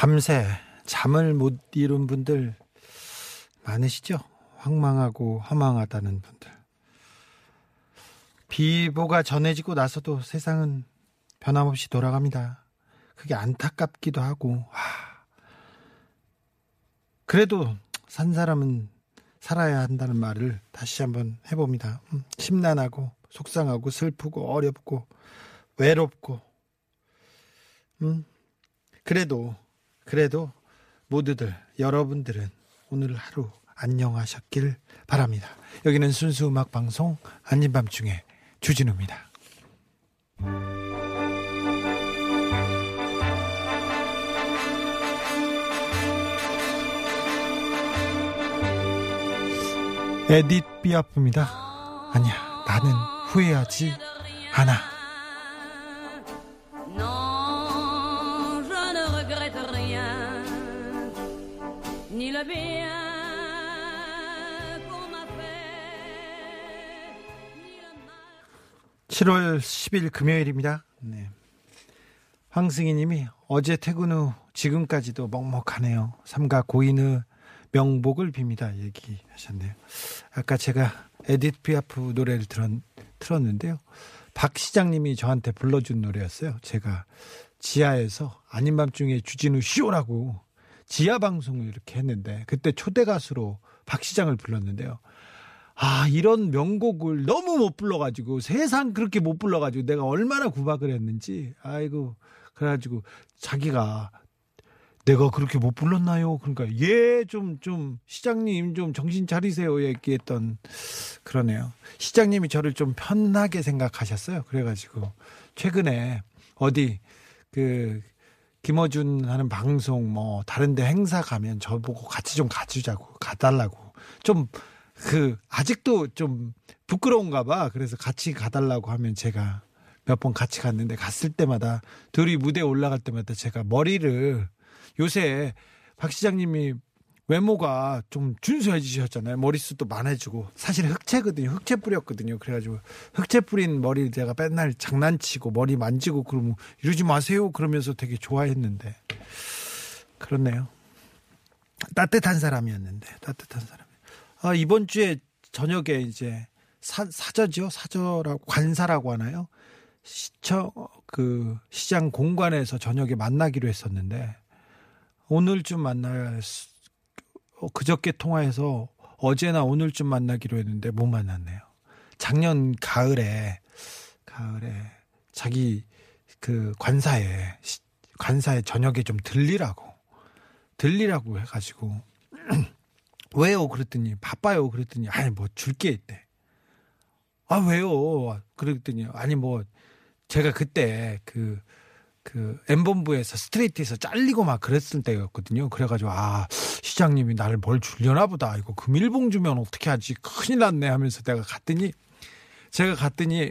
밤새 잠을 못 이룬 분들 많으시죠? 황망하고 허망하다는 분들. 비보가 전해지고 나서도 세상은 변함없이 돌아갑니다. 그게 안타깝기도 하고, 하. 그래도 산 사람은 살아야 한다는 말을 다시 한번 해봅니다. 음, 심란하고, 속상하고, 슬프고, 어렵고, 외롭고, 음, 그래도 그래도 모두들 여러분들은 오늘 하루 안녕하셨길 바랍니다. 여기는 순수 음악 방송 아닌 밤중에 주진우입니다. 에딧 비아프입니다. 아니야, 나는 후회하지 않아. Ni le mal. 7월 10일 금요일입니다. 네. 황승희 님이 어제 퇴근 후 지금까지도 먹먹하네요. 삼가 고인의 명복을 빕니다. 얘기하셨네요. 아까 제가 에디트 피아프 노래를 들었, 틀었는데요. 박 시장님이 저한테 불러준 노래였어요. 제가 지하에서 아닌 밤중에 주진우 쇼라고 지하 방송을 이렇게 했는데 그때 초대 가수로 박 시장을 불렀는데요. 아, 이런 명곡을 너무 못 불러가지고, 세상 그렇게 못 불러가지고, 내가 얼마나 구박을 했는지, 아이고, 그래가지고, 자기가, 내가 그렇게 못 불렀나요? 그러니까, 예, 좀, 좀, 시장님 좀 정신 차리세요. 얘기했던, 그러네요. 시장님이 저를 좀 편하게 생각하셨어요. 그래가지고, 최근에, 어디, 그, 김어준 하는 방송, 뭐, 다른데 행사 가면 저 보고 같이 좀 가주자고, 가달라고. 좀, 그 아직도 좀 부끄러운가 봐. 그래서 같이 가달라고 하면 제가 몇 번 같이 갔는데 갔을 때마다 둘이 무대에 올라갈 때마다 제가 머리를 요새 박 시장님이 외모가 좀 준수해지셨잖아요. 머리숱도 많아지고 사실 흑채거든요. 흑채 뿌렸거든요. 그래가지고 흑채 뿌린 머리를 제가 맨날 장난치고 머리 만지고 그러면 이러지 마세요. 그러면서 되게 좋아했는데 그렇네요. 따뜻한 사람이었는데 따뜻한 사람. 아, 이번 주에 저녁에 이제 사, 사저죠? 사저라고, 관사라고 하나요? 시청, 그, 시장 공관에서 저녁에 만나기로 했었는데, 오늘쯤 만날, 그저께 통화해서 어제나 오늘쯤 만나기로 했는데 못 만났네요. 작년 가을에, 가을에 자기 그 관사에, 시- 관사에 저녁에 좀 들리라고, 들리라고 해가지고, 왜요? 그랬더니 바빠요. 그랬더니 아니 뭐 줄 게 있대. 아 왜요? 그랬더니 아니 뭐 제가 그때 그 그 엠본부에서 스트레이트에서 잘리고 막 그랬을 때였거든요. 그래가지고 아 시장님이 나를 뭘 줄려나 보다. 이거 금일봉 주면 어떻게 하지? 큰일 났네 하면서 내가 갔더니 제가 갔더니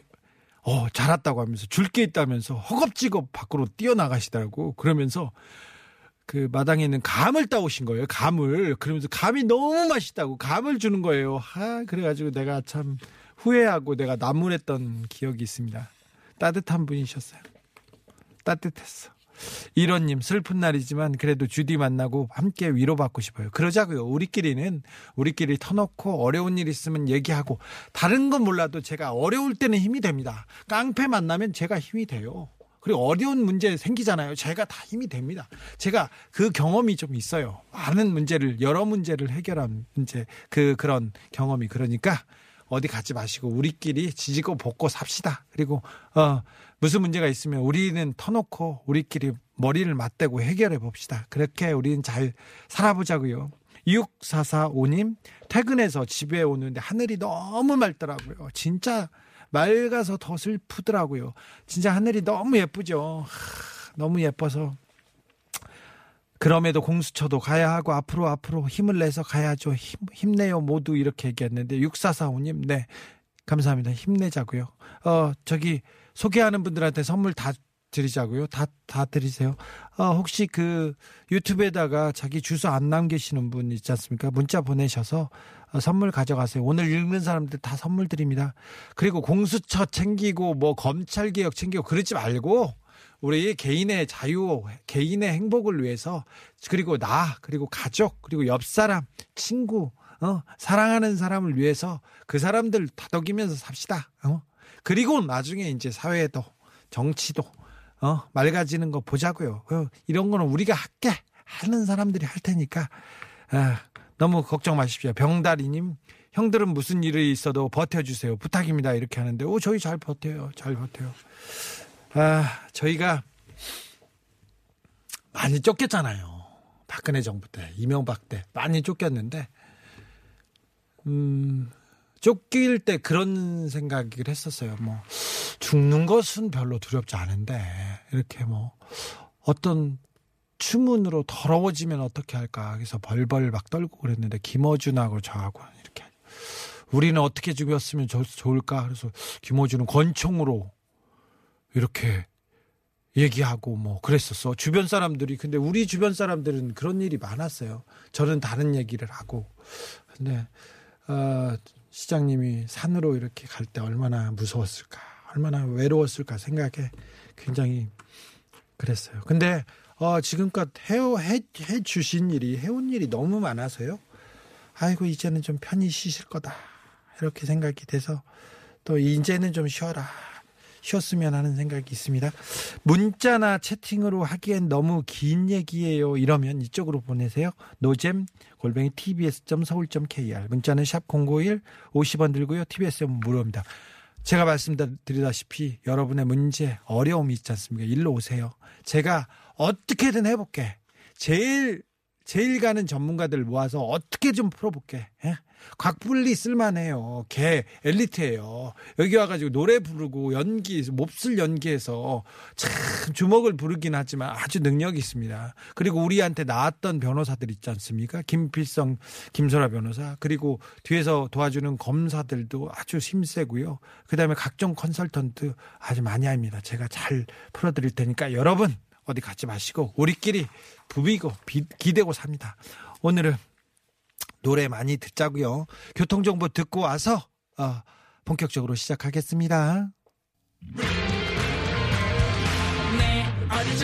어잘 왔다고 하면서 줄 게 있다면서 허겁지겁 밖으로 뛰어나가시더라고. 그러면서 그 마당에 있는 감을 따오신 거예요. 감을. 그러면서 감이 너무 맛있다고 감을 주는 거예요. 아, 그래가지고 내가 참 후회하고 내가 나무랬던 기억이 있습니다. 따뜻한 분이셨어요. 따뜻했어. 이런님 슬픈 날이지만 그래도 주디 만나고 함께 위로받고 싶어요. 그러자고요. 우리끼리는 우리끼리 터놓고 어려운 일 있으면 얘기하고 다른 건 몰라도 제가 어려울 때는 힘이 됩니다. 깡패 만나면 제가 힘이 돼요. 그리고 어려운 문제 생기잖아요. 제가 다 힘이 됩니다. 제가 그 경험이 좀 있어요. 많은 문제를 여러 문제를 해결한 문제 그 그런 경험이 그러니까 어디 가지 마시고 우리끼리 지지고 볶고 삽시다. 그리고 어 무슨 문제가 있으면 우리는 터놓고 우리끼리 머리를 맞대고 해결해 봅시다. 그렇게 우리는 잘 살아보자고요. 6445님 퇴근해서 집에 오는데 하늘이 너무 맑더라고요. 진짜 맑아서 더 슬프더라고요. 진짜 하늘이 너무 예쁘죠. 하, 너무 예뻐서 그럼에도 공수처도 가야 하고 앞으로 앞으로 힘을 내서 가야죠. 힘, 힘내요 모두 이렇게 얘기했는데 6445님 네 감사합니다. 힘내자고요. 어 저기 소개하는 분들한테 선물 다 드리자고요. 다 다 드리세요. 어 혹시 그 유튜브에다가 자기 주소 안 남기시는 분 있지 않습니까? 문자 보내셔서 어, 선물 가져가세요. 오늘 읽는 사람들 다 선물 드립니다. 그리고 공수처 챙기고 뭐 검찰 개혁 챙기고 그러지 말고 우리 개인의 자유, 개인의 행복을 위해서 그리고 나 그리고 가족 그리고 옆 사람, 친구, 어, 사랑하는 사람을 위해서 그 사람들 다독이면서 삽시다. 어? 그리고 나중에 이제 사회도 정치도 어, 맑아지는 거 보자고요. 어, 이런 거는 우리가 할게 하는 사람들이 할 테니까 아, 너무 걱정 마십시오. 병다리님 형들은 무슨 일이 있어도 버텨주세요. 부탁입니다. 이렇게 하는데 오 저희 잘 버텨요. 잘 버텨요. 아 저희가 많이 쫓겼잖아요. 박근혜 정부 때 이명박 때 많이 쫓겼는데 음 쫓길 때 그런 생각을 했었어요. 뭐 죽는 것은 별로 두렵지 않은데 이렇게 뭐 어떤 추문으로 더러워지면 어떻게 할까 그래서 벌벌 막 떨고 그랬는데 김어준하고 저하고 이렇게 우리는 어떻게 죽였으면 좋- 좋을까 그래서 김어준은 권총으로 이렇게 얘기하고 뭐 그랬었어. 주변 사람들이 근데 우리 주변 사람들은 그런 일이 많았어요. 저는 다른 얘기를 하고. 근데 어, 시장님이 산으로 이렇게 갈 때 얼마나 무서웠을까 얼마나 외로웠을까 생각에 굉장히 그랬어요. 근데 어, 지금껏 해오 해, 해 주신 일이 해온 일이 너무 많아서요. 아이고 이제는 좀 편히 쉬실 거다. 이렇게 생각이 돼서 또 이제는 좀 쉬어라 쉬었으면 하는 생각이 있습니다. 문자나 채팅으로 하기엔 너무 긴 얘기예요. 이러면 이쪽으로 보내세요. 노잼 골뱅이 tbs.서울.kr 문자는 샵 #051 50원 들고요. TBS는 무료입니다. 제가 말씀드리다시피 여러분의 문제 어려움이 있지 않습니까? 일로 오세요. 제가 어떻게든 해볼게. 제일 제일 가는 전문가들 모아서 어떻게 좀 풀어볼게. 예? 곽분리 쓸만해요. 개 엘리트예요. 여기 와가지고 노래 부르고 연기 몹쓸 연기해서 참 주먹을 부르긴 하지만 아주 능력이 있습니다. 그리고 우리한테 나왔던 변호사들 있지 않습니까? 김필성, 김소라 변호사 그리고 뒤에서 도와주는 검사들도 아주 힘세고요. 그다음에 각종 컨설턴트 아주 많이 합니다. 제가 잘 풀어드릴 테니까 여러분 어디 가지 마시고 우리끼리 부비고 비- 기대고 삽니다. 오늘은 노래 많이 듣자고요. 교통정보 듣고 와서 어, 본격적으로 시작하겠습니다. 내 어린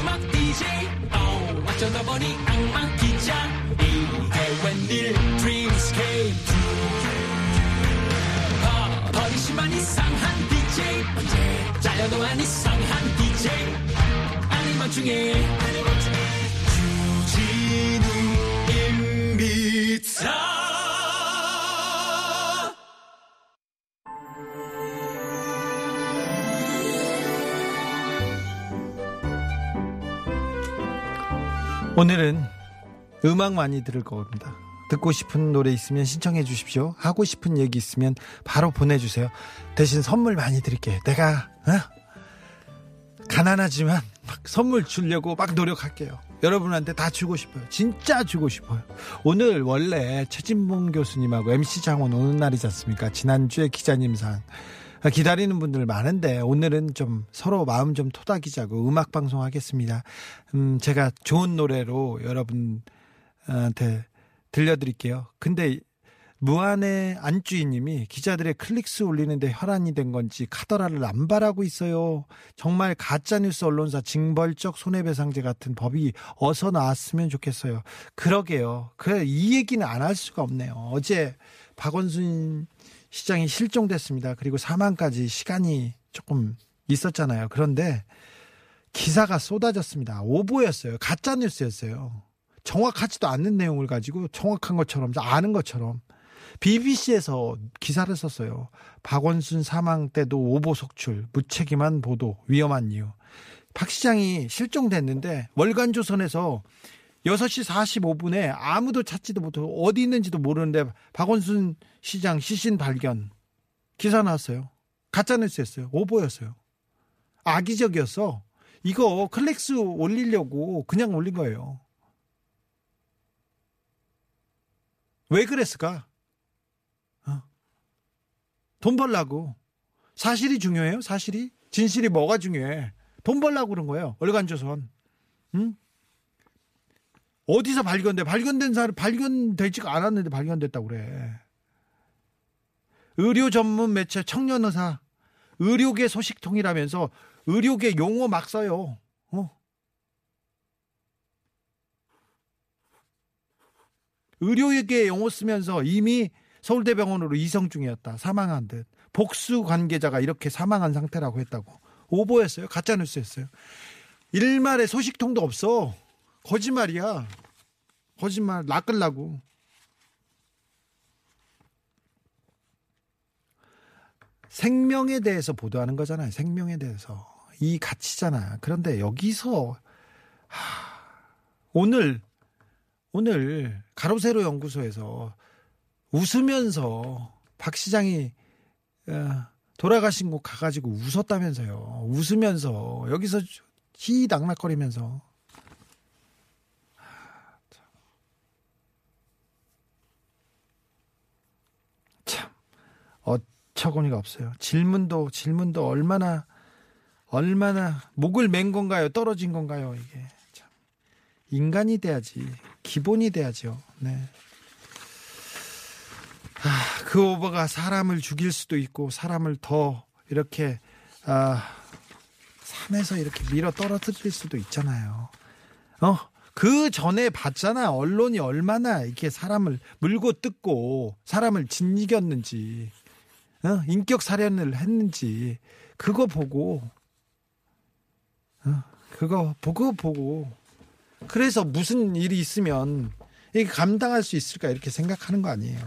음악 DJ. 어, 보니 악마 기자 어, 버리시만 이상한 DJ. 언제 잘려도 안 이상한 DJ. 아니면 중에 오늘은 음악 많이 들을 겁니다. 듣고 싶은 노래 있으면 신청해 주십시오. 하고 싶은 얘기 있으면 바로 보내주세요. 대신 선물 많이 드릴게요. 내가 어? 가난하지만 막 선물 주려고 막 노력할게요. 여러분한테 다 주고 싶어요. 진짜 주고 싶어요. 오늘 원래 최진봉 교수님하고 MC 장원 오는 날이지 않습니까? 지난주에 기자님상 기다리는 분들 많은데 오늘은 좀 서로 마음 좀 토닥이자고 음악 방송 하겠습니다. 음, 제가 좋은 노래로 여러분한테 들려드릴게요. 근데 무한의 안주인님이 기자들의 클릭수 올리는데 혈안이 된 건지 카더라를 남발하고 있어요. 정말 가짜뉴스 언론사 징벌적 손해배상제 같은 법이 어서 나왔으면 좋겠어요. 그러게요. 그래 이 얘기는 안 할 수가 없네요. 어제 박원순 시장이 실종됐습니다. 그리고 사망까지 시간이 조금 있었잖아요. 그런데 기사가 쏟아졌습니다. 오보였어요. 가짜 뉴스였어요. 정확하지도 않는 내용을 가지고 정확한 것처럼 아는 것처럼 BBC에서 기사를 썼어요. 박원순 사망 때도 오보 속출, 무책임한 보도, 위험한 이유. 박 시장이 실종됐는데 월간 조선에서 6시 45분에 아무도 찾지도 못하고 어디 있는지도 모르는데 박원순 시장 시신 발견 기사 나왔어요. 가짜뉴스였어요. 오보였어요. 악의적이었어. 이거 클릭스 올리려고 그냥 올린 거예요. 왜 그랬을까? 어. 돈 벌라고. 사실이 중요해요, 사실이? 진실이 뭐가 중요해? 돈 벌라고 그런 거예요, 얼간조선. 응? 어디서 발견돼? 발견된 사람, 발견되지가 않았는데 발견됐다고 그래. 의료 전문 매체 청년 의사, 의료계 소식통이라면서 의료계 용어 막 써요. 어? 의료계 용어 쓰면서 이미 서울대병원으로 이송 중이었다. 사망한 듯. 복수 관계자가 이렇게 사망한 상태라고 했다고. 오보였어요. 가짜뉴스였어요. 일말의 소식통도 없어. 거짓말이야. 거짓말 낚으려고. 생명에 대해서 보도하는 거잖아요. 생명에 대해서. 이 가치잖아. 그런데 여기서 하, 오늘 오늘 가로세로 연구소에서 웃으면서 박 시장이 어, 돌아가신 곳 가가지고 웃었다면서요. 웃으면서 여기서 희낙낙거리면서 어처구니가 없어요. 질문도 질문도 얼마나 얼마나 목을 맨 건가요? 떨어진 건가요? 이게 참 인간이 돼야지 기본이 돼야죠. 네. 아, 그 오버가 사람을 죽일 수도 있고 사람을 더 이렇게 아, 산에서 이렇게 밀어 떨어뜨릴 수도 있잖아요. 어? 그 전에 봤잖아. 언론이 얼마나 이렇게 사람을 물고 뜯고 사람을 짓이겼는지, 어? 인격 살현을 했는지 그거 보고, 어? 그거 보고 보고 그래서 무슨 일이 있으면 이게 감당할 수 있을까 이렇게 생각하는 거 아니에요.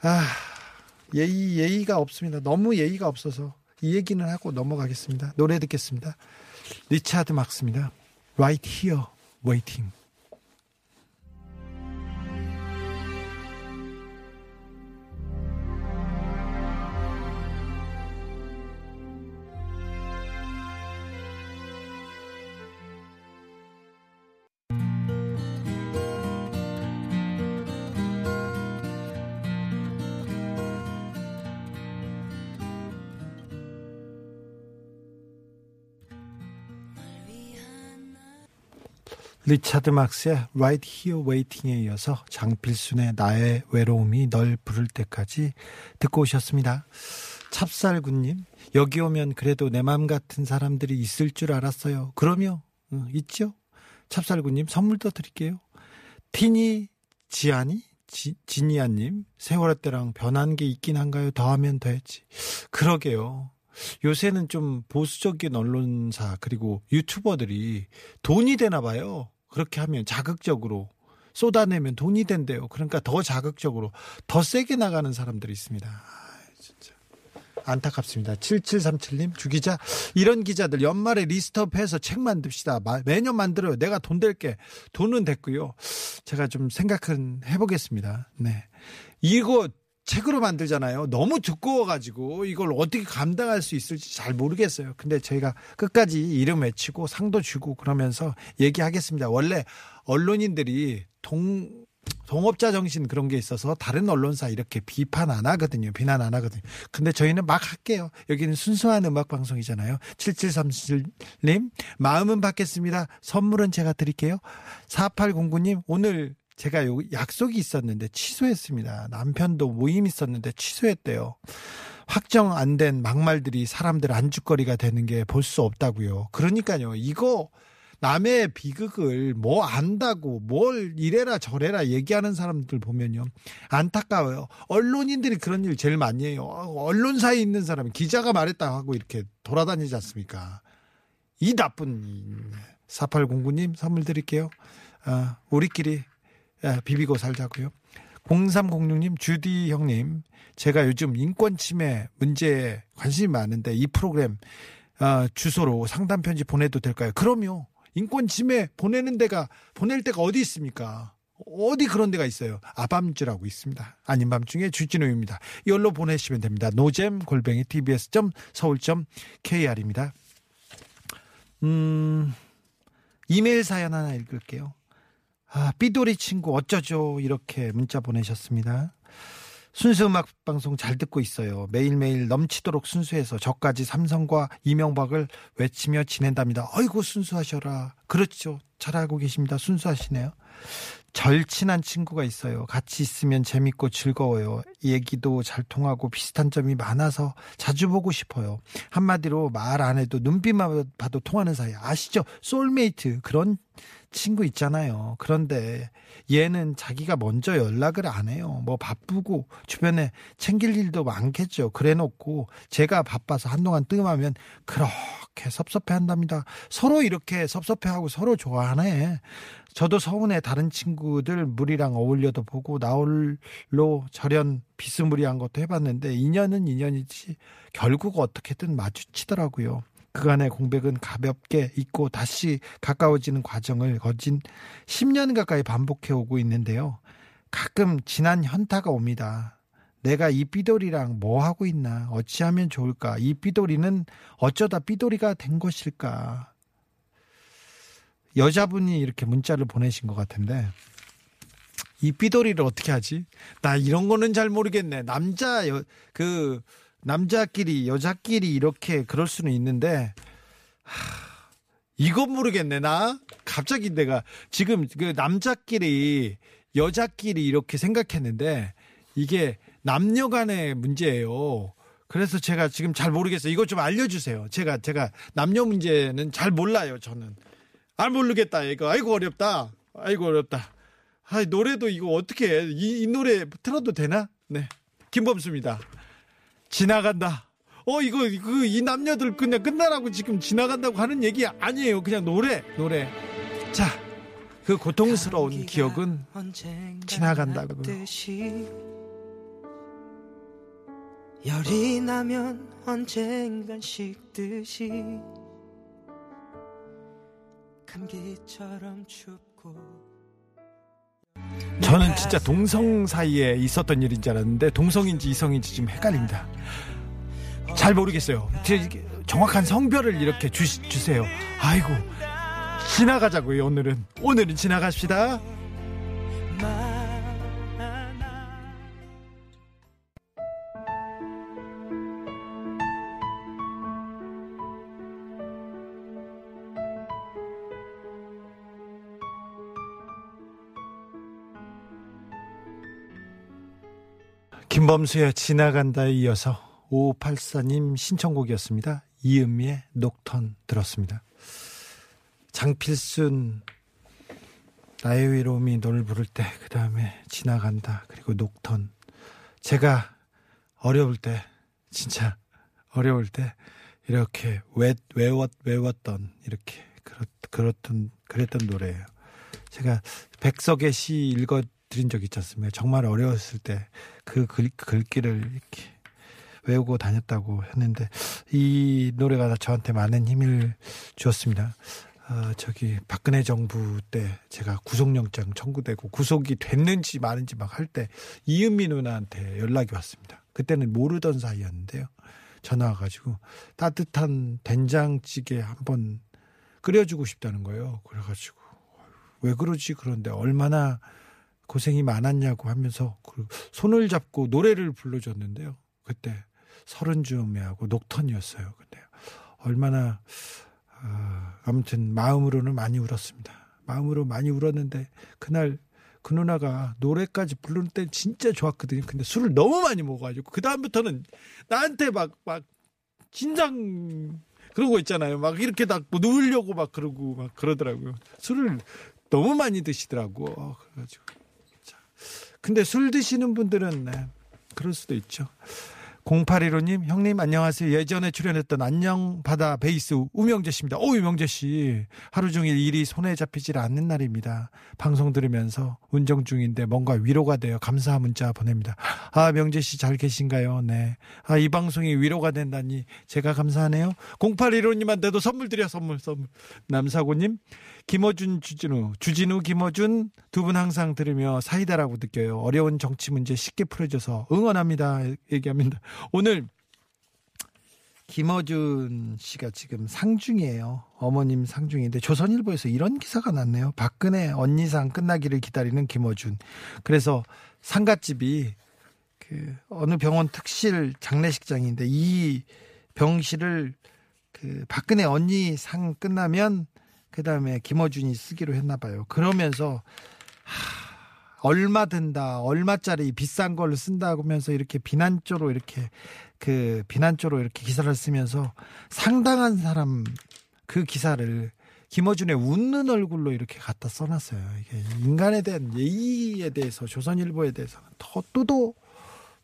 아, 예의, 예의가 없습니다. 너무 예의가 없어서 이 얘기는 하고 넘어가겠습니다. 노래 듣겠습니다. 리차드 막스입니다. Right here, waiting. 리차드 막스의 Right Here Waiting에 이어서 장필순의 나의 외로움이 널 부를 때까지 듣고 오셨습니다. 찹쌀군님, 여기 오면 그래도 내 맘 같은 사람들이 있을 줄 알았어요. 그럼요. 응, 있죠? 찹쌀군님, 선물도 드릴게요. 티니 지아니? 지, 지니아님, 세월호 때랑 변한 게 있긴 한가요? 더하면 더했지. 그러게요. 요새는 좀 보수적인 언론사 그리고 유튜버들이 돈이 되나 봐요. 그렇게 하면 자극적으로 쏟아내면 돈이 된대요. 그러니까 더 자극적으로 더 세게 나가는 사람들이 있습니다. 아, 진짜 안타깝습니다. 7737님 주기자 이런 기자들 연말에 리스트업해서 책 만듭시다. 마- 매년 만들어요. 내가 돈 댈게. 돈은 됐고요. 제가 좀 생각은 해보겠습니다. 네. 이거 책으로 만들잖아요. 너무 두꺼워가지고 이걸 어떻게 감당할 수 있을지 잘 모르겠어요. 근데 저희가 끝까지 이름 외치고 상도 주고 그러면서 얘기하겠습니다. 원래 언론인들이 동, 동업자 정신 그런 게 있어서 다른 언론사 이렇게 비판 안 하거든요. 비난 안 하거든요. 근데 저희는 막 할게요. 여기는 순수한 음악 방송이잖아요. 7737님, 마음은 받겠습니다. 선물은 제가 드릴게요. 4809님, 오늘 제가 요 약속이 있었는데 취소했습니다. 남편도 모임 있었는데 취소했대요. 확정 안 된 막말들이 사람들 안주거리가 되는 게 볼 수 없다고요. 그러니까요. 이거 남의 비극을 뭐 안다고 뭘 이래라 저래라 얘기하는 사람들 보면요. 안타까워요. 언론인들이 그런 일 제일 많이 해요. 언론사에 있는 사람이 기자가 말했다 하고 이렇게 돌아다니지 않습니까? 이 나쁜 4809님 선물 드릴게요. 아, 우리끼리 아, 비비고 살자고요. 0306님, 주디 형님, 제가 요즘 인권 침해 문제에 관심이 많은데 이 프로그램 아, 주소로 상담 편지 보내도 될까요? 그럼요. 인권 침해 보내는 데가 보낼 데가 어디 있습니까? 어디 그런 데가 있어요? 아밤주라고 있습니다. 아닌 밤중에 주진우입니다. 이걸로 보내시면 됩니다. 노잼 골뱅이 tbs.서울.kr입니다. 음, 이메일 사연 하나 읽을게요. 아, 삐돌이 친구 어쩌죠? 이렇게 문자 보내셨습니다. 순수 음악 방송 잘 듣고 있어요. 매일매일 넘치도록 순수해서 저까지 삼성과 이명박을 외치며 지낸답니다. 아이고 순수하셔라. 그렇죠. 잘 알고 계십니다. 순수하시네요. 절친한 친구가 있어요. 같이 있으면 재밌고 즐거워요. 얘기도 잘 통하고 비슷한 점이 많아서 자주 보고 싶어요. 한마디로 말 안 해도 눈빛만 봐도 통하는 사이. 아시죠? 소울메이트. 그런 친구 있잖아요. 그런데 얘는 자기가 먼저 연락을 안 해요. 뭐 바쁘고 주변에 챙길 일도 많겠죠. 그래 놓고 제가 바빠서 한동안 뜸하면 그렇게 섭섭해 한답니다. 서로 이렇게 섭섭해 하고 서로 좋아하네. 저도 서운해 다른 친구들 물이랑 어울려도 보고 나홀로 절연 비스무리한 것도 해봤는데 인연은 인연이지 결국 어떻게든 마주치더라고요. 그간의 공백은 가볍게 잊고 다시 가까워지는 과정을 거진 10년 가까이 반복해 오고 있는데요. 가끔 지난 현타가 옵니다. 내가 이 삐돌이랑 뭐 하고 있나? 어찌하면 좋을까? 이 삐돌이는 어쩌다 삐돌이가 된 것일까? 여자분이 이렇게 문자를 보내신 것 같은데 이 삐돌이를 어떻게 하지? 나 이런 거는 잘 모르겠네. 남자 여, 그 남자끼리 여자끼리 이렇게 그럴 수는 있는데 하, 이건 모르겠네. 나 갑자기 내가 지금 그 남자끼리 여자끼리 이렇게 생각했는데 이게 남녀 간의 문제예요. 그래서 제가 지금 잘 모르겠어요. 이거 좀 알려주세요. 제가 제가 남녀 문제는 잘 몰라요. 저는 안 모르겠다. 이거 아이고 어렵다. 아이고 어렵다. 아 노래도 이거 어떻게 해? 이, 이 노래 틀어도 되나? 네, 김범수입니다. 지나간다. 어 이거 그 이 남녀들 그냥 끝나라고 지금 지나간다고 하는 얘기 아니에요. 그냥 노래 노래. 자, 그 고통스러운 기억은 지나간다고. 열이 나면 언젠간 식듯이 감기처럼 춥고 저는 진짜 동성 사이에 있었던 일인 줄 알았는데 동성인지 이성인지 지금 헷갈립니다. 잘 모르겠어요. 정확한 성별을 이렇게 주, 주세요. 아이고 지나가자고요. 오늘은 오늘은 지나갑시다. 김범수의 지나간다에 이어서 5584님 신청곡이었습니다. 이은미의 녹턴 들었습니다. 장필순 나의 외로움이 너를 부를 때 그 다음에 지나간다 그리고 녹턴 제가 어려울 때 진짜 어려울 때 이렇게 외, 외웠 외웠던 이렇게 그렇, 그렇던 그랬던 노래예요. 제가 백석의 시 읽어 드린 적 있지 않습니까? 정말 어려웠을 때 그 글귀를 이렇게 외우고 다녔다고 했는데 이 노래가 저한테 많은 힘을 주었습니다. 어, 저기 박근혜 정부 때 제가 구속영장 청구되고 구속이 됐는지 마는지 막 할 때 이은미 누나한테 연락이 왔습니다. 그때는 모르던 사이였는데요. 전화 와가지고 따뜻한 된장찌개 한번 끓여주고 싶다는 거예요. 그래가지고 왜 그러지 그런데 얼마나 고생이 많았냐고 하면서 그 손을 잡고 노래를 불러줬는데요. 그때 서른 즈음에 하고 녹턴이었어요. 근데 얼마나 어, 아무튼 마음으로는 많이 울었습니다. 마음으로 많이 울었는데 그날 그 누나가 노래까지 부르는 때 진짜 좋았거든요. 근데 술을 너무 많이 먹어가지고 그 다음부터는 나한테 막막 그런 거 있잖아요. 막 이렇게 딱 누우려고 막 그러고 막 그러더라고요. 술을 너무 많이 드시더라고. 어, 그래가지고 자. 근데 술 드시는 분들은 네, 그럴 수도 있죠. 0815님, 형님 안녕하세요. 예전에 출연했던 안녕 바다 베이스 우명재 씨입니다. 오, 우명재 씨. 하루 종일 일이 손에 잡히질 않는 날입니다. 방송 들으면서 운전 중인데 뭔가 위로가 돼요. 감사 문자 보냅니다. 아, 명재 씨 잘 계신가요? 네. 아, 이 방송이 위로가 된다니 제가 감사하네요. 0815님한테도 선물 드려, 선물, 선물. 남사고님, 김어준 주진우, 주진우 김어준 두 분 항상 들으며 사이다라고 느껴요. 어려운 정치 문제 쉽게 풀어줘서 응원합니다. 얘기합니다. 오늘 김어준 씨가 지금 상중이에요. 어머님 상중인데 조선일보에서 이런 기사가 났네요. 박근혜 언니상 끝나기를 기다리는 김어준. 그래서 상갓집이 그 어느 병원 특실 장례식장인데 이 병실을 그 박근혜 언니 상 끝나면 그 다음에 김어준이 쓰기로 했나 봐요. 그러면서 하, 얼마 든다, 얼마짜리 비싼 걸 쓴다고 하면서 이렇게 비난조로 이렇게 그 비난조로 이렇게 기사를 쓰면서 상당한 사람 그 기사를 김어준의 웃는 얼굴로 이렇게 갖다 써놨어요. 이게 인간에 대한 예의에 대해서 조선일보에 대해서는 더 또도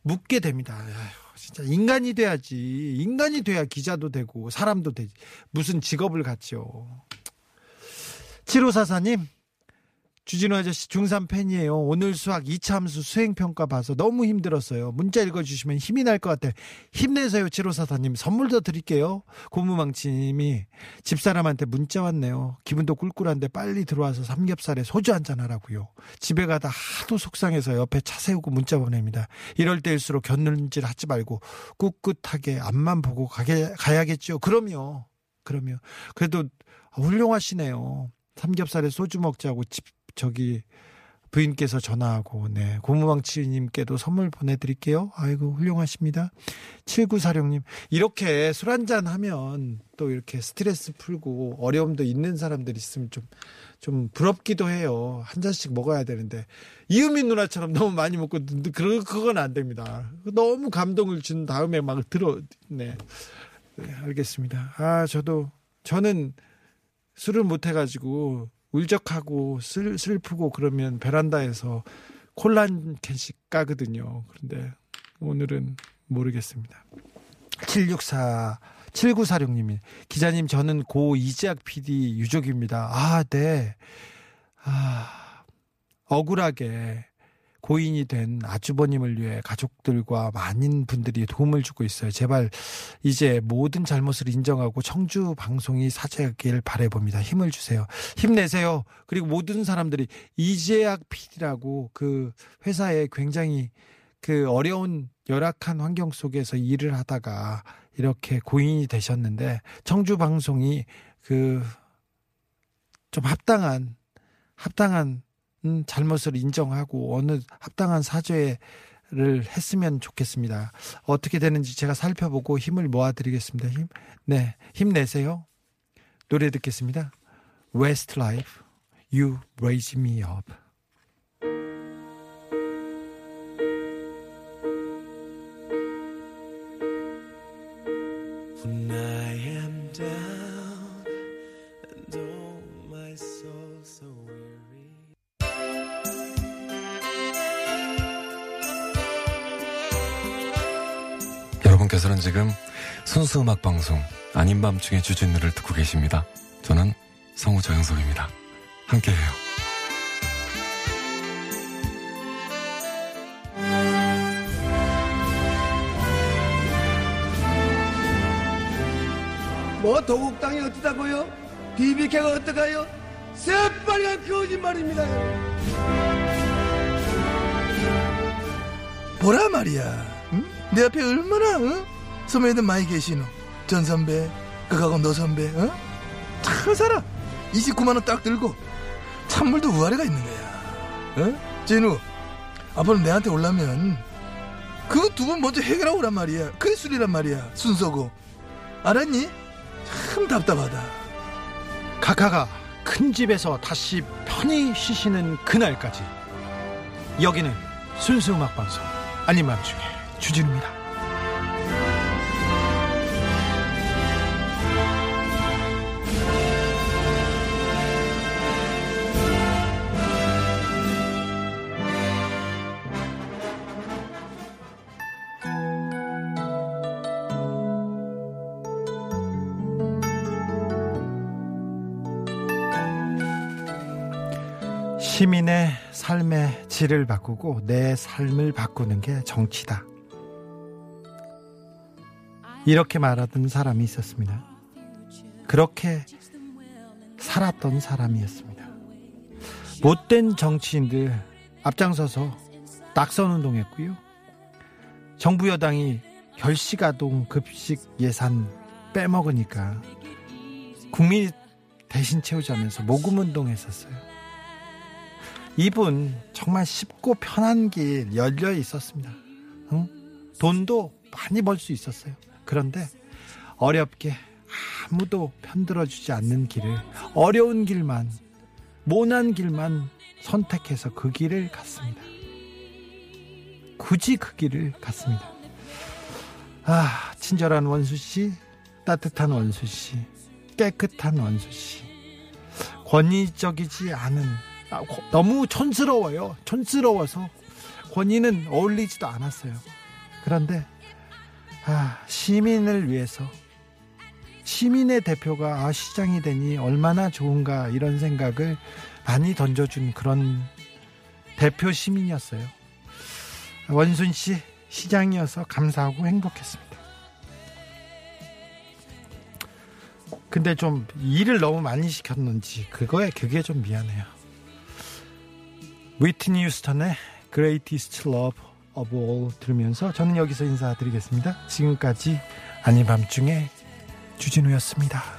묻게 됩니다. 아휴, 진짜 인간이 돼야지. 인간이 돼야 기자도 되고 사람도 되지. 무슨 직업을 갖죠. 7544님, 주진우 아저씨 중3 팬이에요. 오늘 수학 2차 함수 수행평가 봐서 너무 힘들었어요. 문자 읽어주시면 힘이 날 것 같아요. 힘내세요, 7544님. 선물 더 드릴게요. 고무망치님이 집사람한테 문자 왔네요. 기분도 꿀꿀한데 빨리 들어와서 삼겹살에 소주 한잔 하라고요. 집에 가다 하도 속상해서 옆에 차 세우고 문자 보냅니다. 이럴 때일수록 견눈질 하지 말고 꿋꿋하게 앞만 보고 가게, 가야겠죠. 그럼요. 그럼요. 그래도 훌륭하시네요. 삼겹살에 소주 먹자고 집 저기 부인께서 전화하고 네 고무망치님께도 선물 보내드릴게요. 아이고 훌륭하십니다. 7946님 이렇게 술 한잔 하면 또 이렇게 스트레스 풀고 어려움도 있는 사람들 있으면 좀좀 부럽기도 해요. 한 잔씩 먹어야 되는데 이은민 누나처럼 너무 많이 먹고 그 그건 안 됩니다. 너무 감동을 준 다음에 막 들어 네, 네 알겠습니다. 아 저도 저는 술을 못 해가지고 울적하고 슬, 슬프고 그러면 베란다에서 콜라 한 캔씩 까거든요. 그런데 오늘은 모르겠습니다. 764 7946님이 기자님 저는 고 이재학 PD 유족입니다. 아, 네. 아, 억울하게 고인이 된 아주버님을 위해 가족들과 많은 분들이 도움을 주고 있어요. 제발 이제 모든 잘못을 인정하고 청주 방송이 사죄하길 바래봅니다. 힘을 주세요. 힘내세요. 그리고 모든 사람들이 이재학 PD라고 그 회사에 굉장히 그 어려운 열악한 환경 속에서 일을 하다가 이렇게 고인이 되셨는데 청주 방송이 그 좀 합당한 합당한 음, 잘못을 인정하고 어느 합당한 사죄 를 했으면 좋겠습니다. 어떻게 되는지 제가 살펴보고 힘을 모아드리겠습니다. 힘, 네, 힘내세요. 노래 듣겠습니다. Westlife, You Raise Me Up. When 여러분께서는 지금 순수 음악 방송 아닌 밤중에 주진우를 듣고 계십니다. 저는 성우 정영석입니다. 함께해요. 뭐 도곡당이 어떠다고요? BBK가 어떠가요? 새빨간 거짓말입니다. 보라 말이야. 응? 내 앞에 얼마나 응? 선배들 많이 계시노. 전 선배, 그하고 너 선배, 어? 잘 살아. 29만 원 딱 들고 찬물도 우아래가 있는 거야. 어? 진우, 앞으로 내한테 올라면 그거 두번 먼저 해결하고 오란 말이야. 그게 술이란 말이야. 순서고. 알았니? 참 답답하다. 카카가 큰 집에서 다시 편히 쉬시는 그날까지 여기는 순수 음악 방송 아닌 밤중에 주진우입니다. 시민의 삶의 질을 바꾸고 내 삶을 바꾸는 게 정치다. 이렇게 말하던 사람이 있었습니다. 그렇게 살았던 사람이었습니다. 못된 정치인들 앞장서서 낙선 운동했고요. 정부 여당이 결식아동 급식 예산 빼먹으니까 국민이 대신 채우자면서 모금 운동 했었어요. 이분 정말 쉽고 편한 길 열려 있었습니다. 응? 돈도 많이 벌 수 있었어요. 그런데 어렵게 아무도 편들어주지 않는 길을 어려운 길만 모난 길만 선택해서 그 길을 갔습니다. 굳이 그 길을 갔습니다. 아 친절한 원수 씨, 따뜻한 원수 씨, 깨끗한 원수 씨, 권위적이지 않은 아, 고- 너무 촌스러워요. 촌스러워서 권위는 어울리지도 않았어요. 그런데 아, 시민을 위해서 시민의 대표가 아, 시장이 되니 얼마나 좋은가 이런 생각을 많이 던져준 그런 대표 시민이었어요. 원순 씨 시장이어서 감사하고 행복했습니다. 근데 좀 일을 너무 많이 시켰는지 그거에 그게 좀 미안해요. 위트니 휴스턴의 Greatest Love of All 들으면서 저는 여기서 인사드리겠습니다. 지금까지 아닌 밤중에 주진우였습니다.